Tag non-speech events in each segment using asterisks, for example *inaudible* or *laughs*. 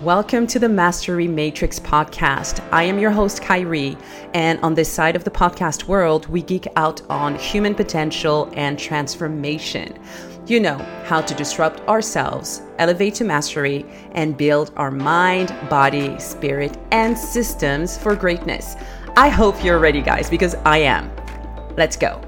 Welcome to the Mastery Matrix podcast. I am your host, Kyrie, and on this side of the podcast world, we geek out on human potential and transformation. You know how to disrupt ourselves, elevate to mastery, and build our mind, body, spirit, and systems for greatness. I hope you're ready, guys, because I am. Let's go.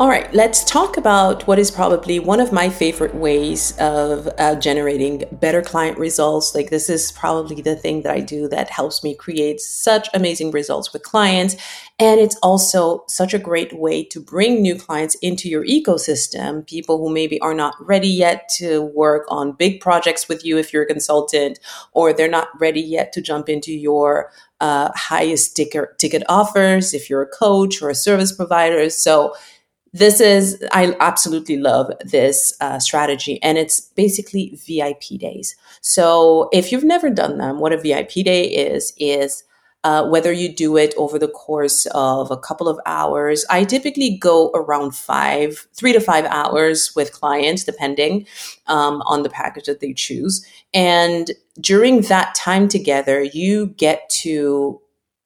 All right, let's talk about what is probably one of my favorite ways of uh, generating better client results. Like, this is probably the thing that I do that helps me create such amazing results with clients. And it's also such a great way to bring new clients into your ecosystem, people who maybe are not ready yet to work on big projects with you if you're a consultant, or they're not ready yet to jump into your uh, highest ticket, ticket offers if you're a coach or a service provider. So, this is i absolutely love this uh, strategy and it's basically vip days. So if you've never done them what a vip day is is uh, whether you do it over the course of a couple of hours. I typically go around five three to five hours with clients depending um, on the package that they choose. And during that time together you get to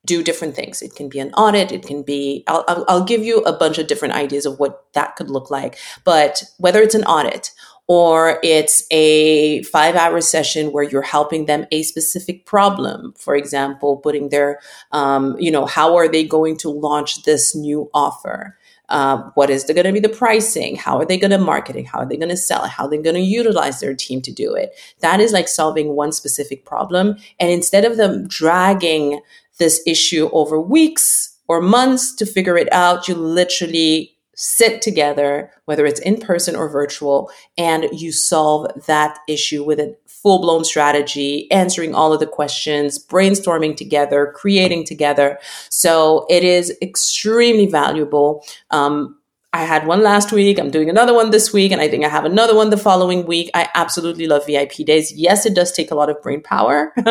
do different things. It can be an audit. It can be, I'll, I'll, I'll, give you a bunch of different ideas of what that could look like. But whether it's an audit or it's a five hour session where you're helping them a specific problem, for example, putting their, um, you know, how are they going to launch this new offer? Uh, what is going to be the pricing? How are they going to market it? How are they going to sell it? How are they going to utilize their team to do it? That is like solving one specific problem. And instead of them dragging this issue over weeks or months to figure it out. You literally sit together, whether it's in person or virtual, and you solve that issue with a full blown strategy, answering all of the questions, brainstorming together, creating together. So it is extremely valuable. Um, I had one last week. I'm doing another one this week, and I think I have another one the following week. I absolutely love VIP days. Yes, it does take a lot of brain power. *laughs*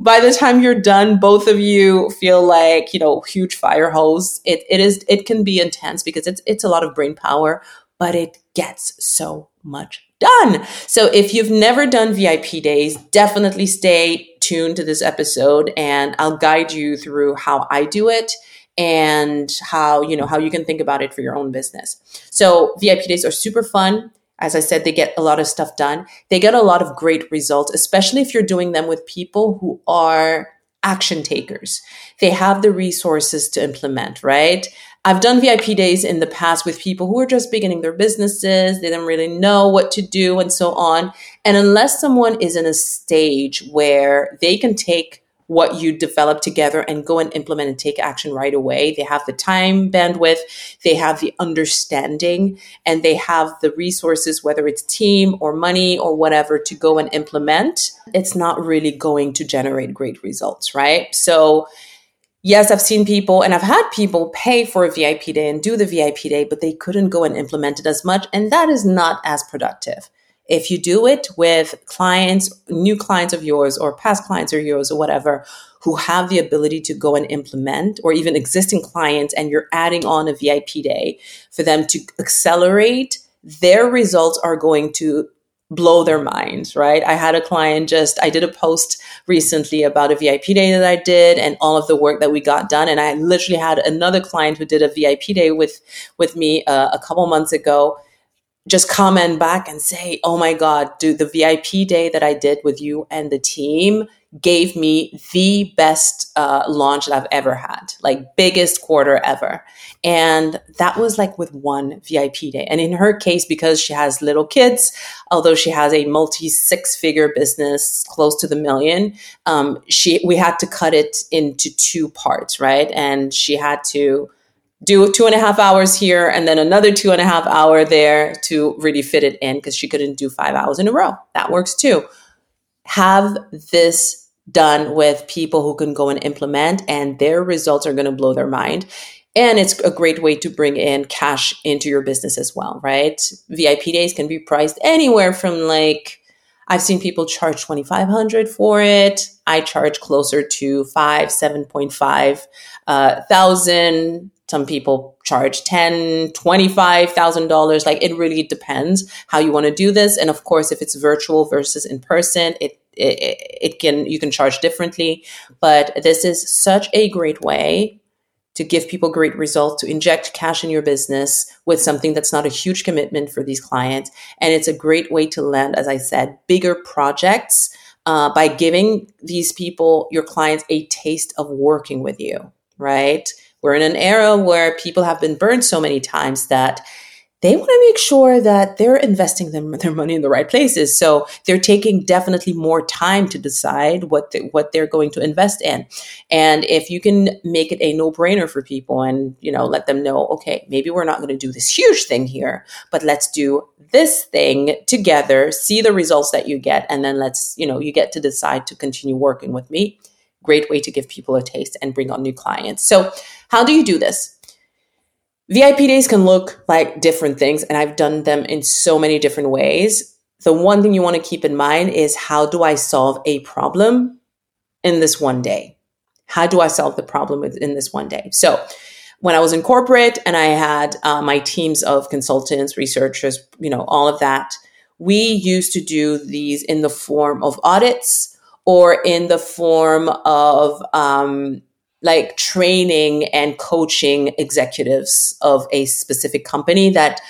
By the time you're done, both of you feel like, you know, huge fire hose. It, it is, it can be intense because it's, it's a lot of brain power, but it gets so much done. So if you've never done VIP days, definitely stay tuned to this episode and I'll guide you through how I do it and how you know how you can think about it for your own business. So vip days are super fun. As i said they get a lot of stuff done. They get a lot of great results especially if you're doing them with people who are action takers. They have the resources to implement right? I've done VIP days in the past with people who are just beginning their businesses. They don't really know what to do and so on. And unless someone is in a stage where they can take what you develop together and go and implement and take action right away. They have the time bandwidth, they have the understanding, and they have the resources, whether it's team or money or whatever, to go and implement. It's not really going to generate great results, right? So, yes, I've seen people and I've had people pay for a VIP day and do the VIP day, but they couldn't go and implement it as much. And that is not as productive. If you do it with clients, new clients of yours or past clients of yours or whatever, who have the ability to go and implement, or even existing clients, and you're adding on a VIP day for them to accelerate, their results are going to blow their minds, right? I had a client just, I did a post recently about a VIP day that I did and all of the work that we got done. And I literally had another client who did a VIP day with, with me uh, a couple months ago just comment back and say, oh my God, dude, the VIP day that I did with you and the team gave me the best uh, launch that I've ever had, like biggest quarter ever. And that was like with one VIP day. And in her case, because she has little kids, although she has a multi six figure business close to the million, um, she, we had to cut it into two parts, right? And she had to, do two and a half hours here and then another two and a half hour there to really fit it in because she couldn't do five hours in a row. That works too. Have this done with people who can go and implement and their results are going to blow their mind. And it's a great way to bring in cash into your business as well, right? VIP days can be priced anywhere from like I've seen people charge 2500 for it. I charge closer to five, 7.5 uh, thousand. Some people charge ten, twenty-five thousand dollars. Like it really depends how you want to do this. And of course, if it's virtual versus in person, it it, it can you can charge differently. But this is such a great way to give people great results, to inject cash in your business with something that's not a huge commitment for these clients. And it's a great way to land, as I said, bigger projects uh, by giving these people, your clients, a taste of working with you, right? We're in an era where people have been burned so many times that they want to make sure that they're investing them, their money in the right places. So they're taking definitely more time to decide what what they're going to invest in. And if you can make it a no brainer for people and you know let them know, okay, maybe we're not going to do this huge thing here, but let's do this thing together. See the results that you get, and then let's you know you get to decide to continue working with me. Great way to give people a taste and bring on new clients. So how do you do this? VIP days can look like different things, and I've done them in so many different ways. The one thing you want to keep in mind is how do I solve a problem in this one day? How do I solve the problem in this one day? So, when I was in corporate and I had uh, my teams of consultants, researchers, you know, all of that, we used to do these in the form of audits or in the form of um, like training and coaching executives of a specific company that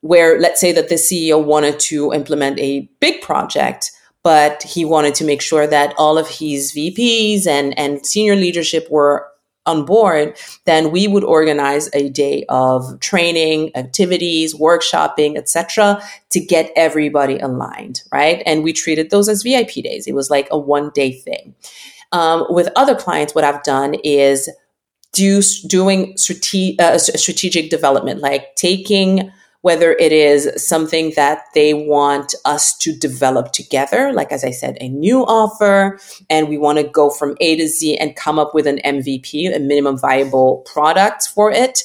where let's say that the CEO wanted to implement a big project but he wanted to make sure that all of his VPs and and senior leadership were on board, then we would organize a day of training, activities, workshopping, etc., to get everybody aligned, right? And we treated those as VIP days. It was like a one day thing. Um, with other clients, what I've done is do doing strate- uh, strategic development, like taking whether it is something that they want us to develop together, like as I said, a new offer, and we want to go from A to Z and come up with an MVP, a minimum viable product for it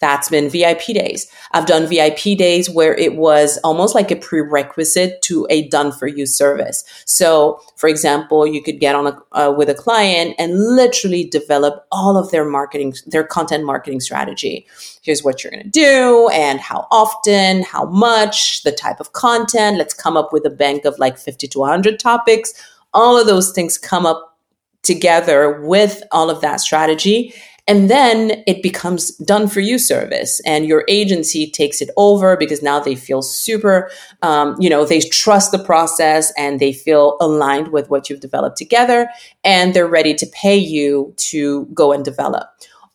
that's been VIP days. I've done VIP days where it was almost like a prerequisite to a done for you service. So, for example, you could get on a, uh, with a client and literally develop all of their marketing, their content marketing strategy. Here's what you're going to do and how often, how much, the type of content. Let's come up with a bank of like 50 to 100 topics. All of those things come up together with all of that strategy and then it becomes done for you service and your agency takes it over because now they feel super, um, you know, they trust the process and they feel aligned with what you've developed together and they're ready to pay you to go and develop.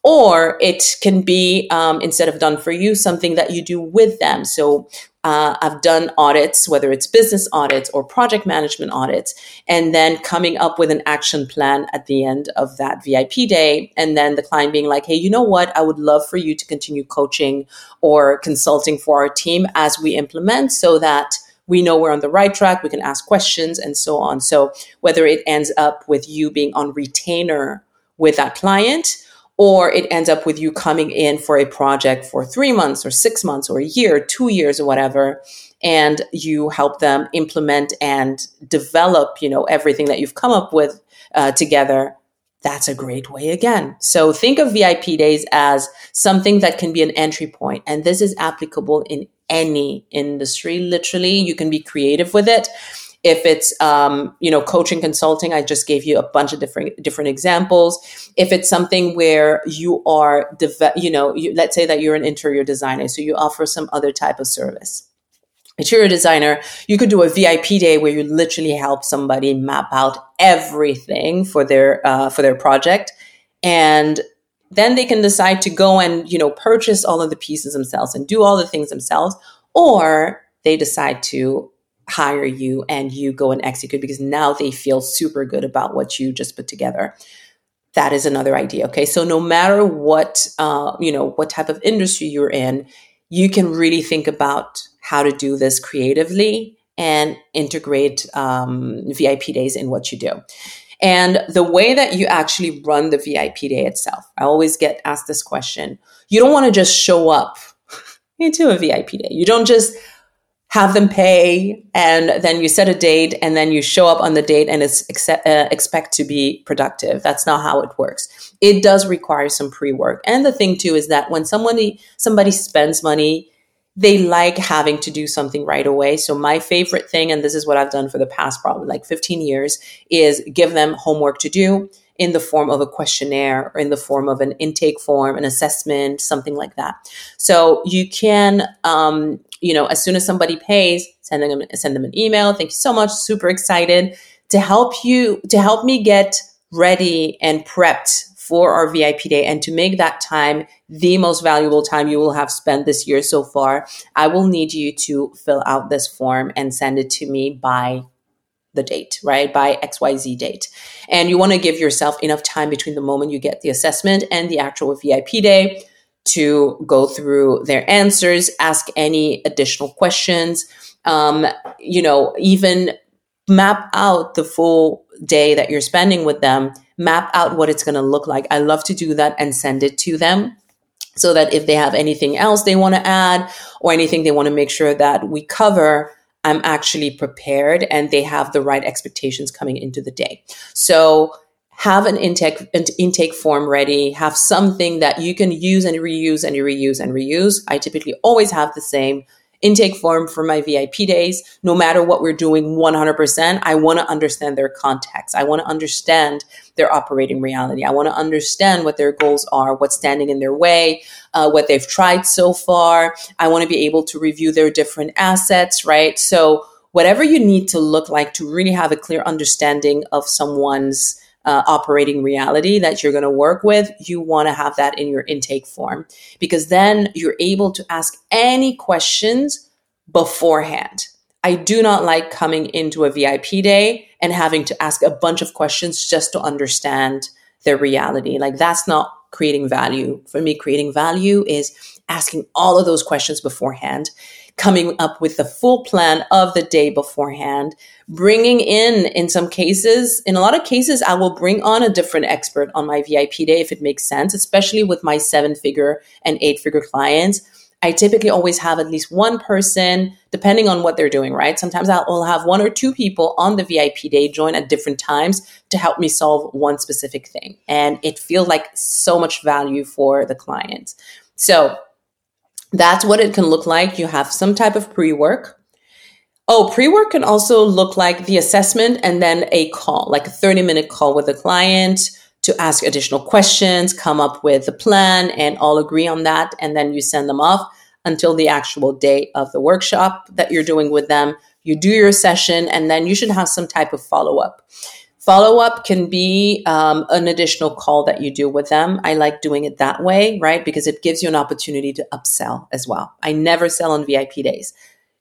Or it can be um, instead of done for you something that you do with them. So uh, I've done audits, whether it's business audits or project management audits, and then coming up with an action plan at the end of that VIP day. And then the client being like, hey, you know what? I would love for you to continue coaching or consulting for our team as we implement so that we know we're on the right track, we can ask questions and so on. So whether it ends up with you being on retainer with that client or it ends up with you coming in for a project for three months or six months or a year, two years or whatever, and you help them implement and develop, you know, everything that you've come up with uh, together. That's a great way again. So think of VIP days as something that can be an entry point, and this is applicable in any industry. Literally, you can be creative with it if it's um, you know coaching consulting i just gave you a bunch of different different examples. If it's something where you are deve- you know you, let's say that you're an interior designer so you offer some other type of service. Interior designer you could do a vip day where you literally help somebody map out everything for their uh, for their project and then they can decide to go and you know purchase all of the pieces themselves and do all the things themselves or they decide to hire you and you go and execute because now they feel super good about what you just put together. That is another idea okay? So no matter what uh, you know what type of industry you're in you can really think about how to do this creatively and integrate um, vip days in what you do. And the way that you actually run the vip day itself i always get asked this question. You don't want to just show up *laughs* into a vip day. You don't just have them pay and then you set a date and then you show up on the date and it's accept, uh, expect to be productive. That's not how it works. It does require some pre-work. And the thing too is that when somebody somebody spends money they like having to do something right away. So my favorite thing and this is what i've done for the past probably like 15 years is give them homework to do in the form of a questionnaire or in the form of an intake form, an assessment, something like that. So you can, um, you know, as soon as somebody pays, send them send them an email. Thank you so much. Super excited to help you to help me get ready and prepped for our VIP day and to make that time the most valuable time you will have spent this year so far, I will need you to fill out this form and send it to me by the date, right? By XYZ date. And you want to give yourself enough time between the moment you get the assessment and the actual VIP day to go through their answers, ask any additional questions, um, you know, even map out the full day that you're spending with them, map out what it's going to look like. I love to do that and send it to them so that if they have anything else they want to add or anything they want to make sure that we cover, I'm actually prepared and they have the right expectations coming into the day. So have an intake an intake form ready, have something that you can use and reuse and reuse and reuse. I typically always have the same intake form for my VIP days. No matter what we're doing 100%, I want to understand their context. I want to understand their operating reality. I want to understand what their goals are, what's standing in their way, uh, what they've tried so far. I want to be able to review their different assets, right? So, whatever you need to look like to really have a clear understanding of someone's uh, operating reality that you're going to work with, you want to have that in your intake form because then you're able to ask any questions beforehand. I do not like coming into a VIP day and having to ask a bunch of questions just to understand their reality. Like that's not creating value. For me, creating value is asking all of those questions beforehand coming up with the full plan of the day beforehand, bringing in, in some cases, in a lot of cases, I will bring on a different expert on my VIP day if it makes sense, especially with my seven figure and eight figure clients. I typically always have at least one person, depending on what they're doing, right? Sometimes I'll have one or two people on the VIP day join at different times to help me solve one specific thing. And it feels like so much value for the client. So that's what it can look like. You have some type of pre work. Oh, pre work can also look like the assessment and then a call, like a 30 minute call with the client to ask additional questions, come up with a plan, and all agree on that. And then you send them off until the actual day of the workshop that you're doing with them. You do your session, and then you should have some type of follow up. Follow up can be um, an additional call that you do with them. I like doing it that way, right? Because it gives you an opportunity to upsell as well. I never sell on VIP days.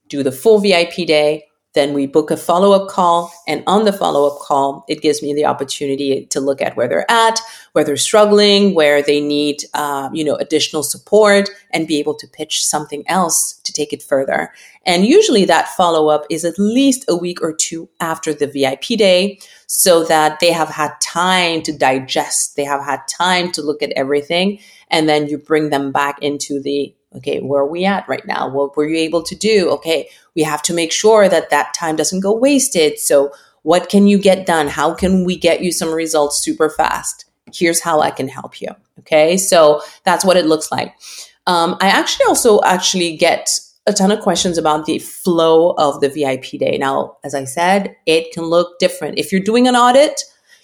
Do the full VIP day, then we book a follow up call. And on the follow up call, it gives me the opportunity to look at where they're at, where they're struggling, where they need, uh, you know, additional support and be able to pitch something else to take it further. And usually that follow up is at least a week or two after the VIP day so that they have had time to digest. They have had time to look at everything. And then you bring them back into the okay, where are we at right now? What were you able to do? Okay, we have to make sure that that time doesn't go wasted. So, what can you get done? How can we get you some results super fast? Here's how I can help you. Okay, so that's what it looks like. Um, I actually also actually get a ton of questions about the flow of the VIP day. Now, as I said, it can look different. If you're doing an audit,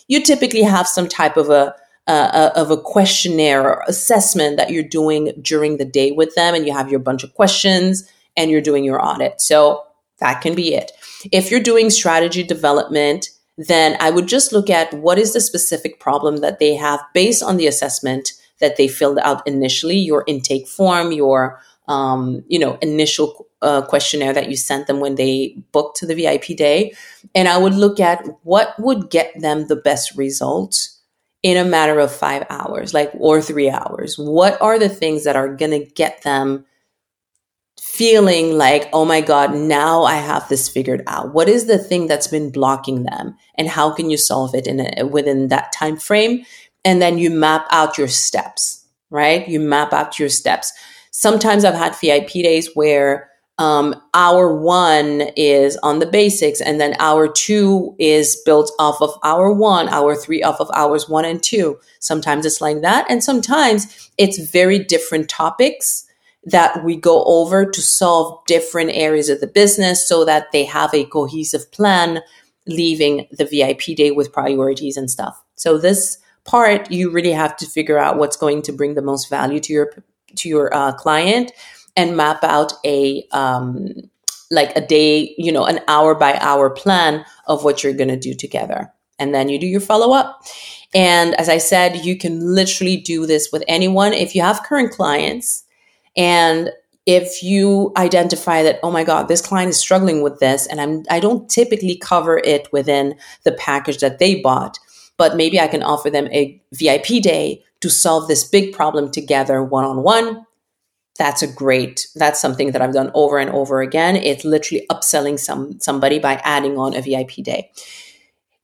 you typically have some type of a uh, of a questionnaire or assessment that you're doing during the day with them, and you have your bunch of questions and you're doing your audit. So that can be it. If you're doing strategy development, then I would just look at what is the specific problem that they have based on the assessment that they filled out initially, your intake form, your um, you know initial uh, questionnaire that you sent them when they booked to the VIP day, and I would look at what would get them the best results in a matter of five hours, like, or three hours? What are the things that are going to get them feeling like, oh my God, now I have this figured out? What is the thing that's been blocking them? And how can you solve it in a, within that time frame? And then you map out your steps, right? You map out your steps. Sometimes I've had VIP days where um, hour one is on the basics, and then hour two is built off of hour one, hour three off of hours one and two. Sometimes it's like that, and sometimes it's very different topics that we go over to solve different areas of the business so that they have a cohesive plan leaving the VIP day with priorities and stuff. So this part you really have to figure out what's going to bring the most value to your to your uh, client and map out a um, like a day, you know, an hour by hour plan of what you're going to do together. And then you do your follow up. And as I said, you can literally do this with anyone. If you have current clients and if you identify that, oh my God, this client is struggling with this, and I'm I don't typically cover it within the package that they bought, but maybe I can offer them a VIP day to solve this big problem together one on one that's a great that's something that i've done over and over again. It's literally upselling some somebody by adding on a vip day.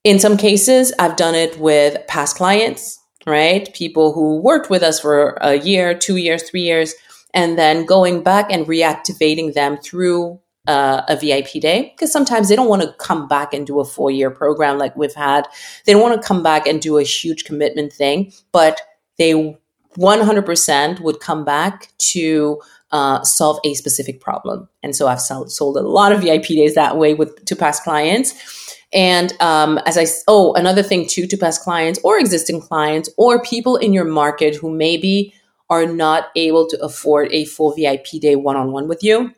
In some cases i've done it with past clients right? People who worked with us for a year two years three years and then going back and reactivating them through uh, a vip day. Because sometimes they don't want to come back and do a four year program like we've had. They don't want to come back and do a huge commitment thing but they 100% would come back to uh, solve a specific problem. And so I've sold, sold a lot of VIP days that way with to past clients. And um, as I, oh, another thing too, to past clients or existing clients or people in your market who maybe are not able to afford a full VIP day one on one with you.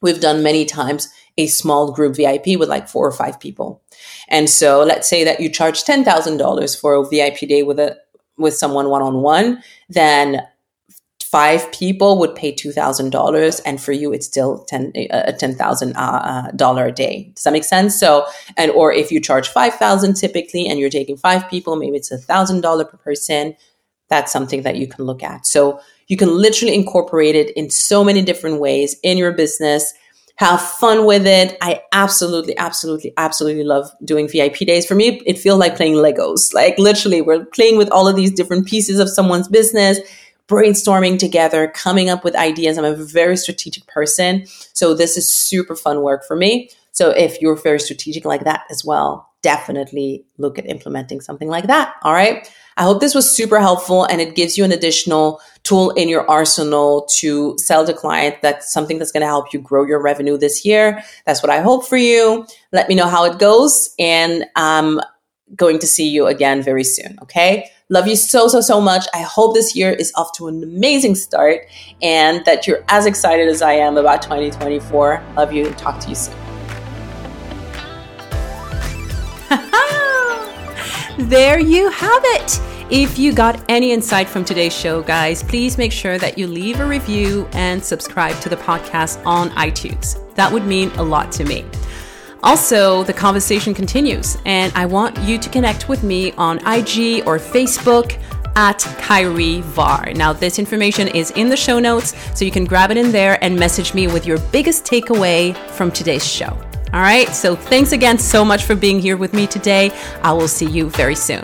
We've done many times a small group VIP with like four or five people. And so let's say that you charge $10,000 for a VIP day with a with someone one on one, then five people would pay two thousand dollars, and for you, it's still ten a ten thousand uh, uh, dollar a day. Does that make sense? So, and or if you charge five thousand typically, and you're taking five people, maybe it's a thousand dollar per person. That's something that you can look at. So you can literally incorporate it in so many different ways in your business have fun with it. I absolutely, absolutely, absolutely love doing VIP days. For me, it feels like playing Legos. Like literally, we're playing with all of these different pieces of someone's business, brainstorming together, coming up with ideas. I'm a very strategic person. So this is super fun work for me. So if you're very strategic like that as well, definitely look at implementing something like that. All right. I hope this was super helpful and it gives you an additional tool in your arsenal to sell to client. That's something that's going to help you grow your revenue this year. That's what I hope for you. Let me know how it goes and I'm going to see you again very soon. Okay. Love you so, so, so much. I hope this year is off to an amazing start and that you're as excited as I am about 2024. Love you and talk to you soon. *laughs* there you have it. If you got any insight from today's show, guys, please make sure that you leave a review and subscribe to the podcast on iTunes. That would mean a lot to me. Also, the conversation continues, and I want you to connect with me on IG or Facebook at Kyrie Var. Now, this information is in the show notes, so you can grab it in there and message me with your biggest takeaway from today's show. All right, so thanks again so much for being here with me today. I will see you very soon.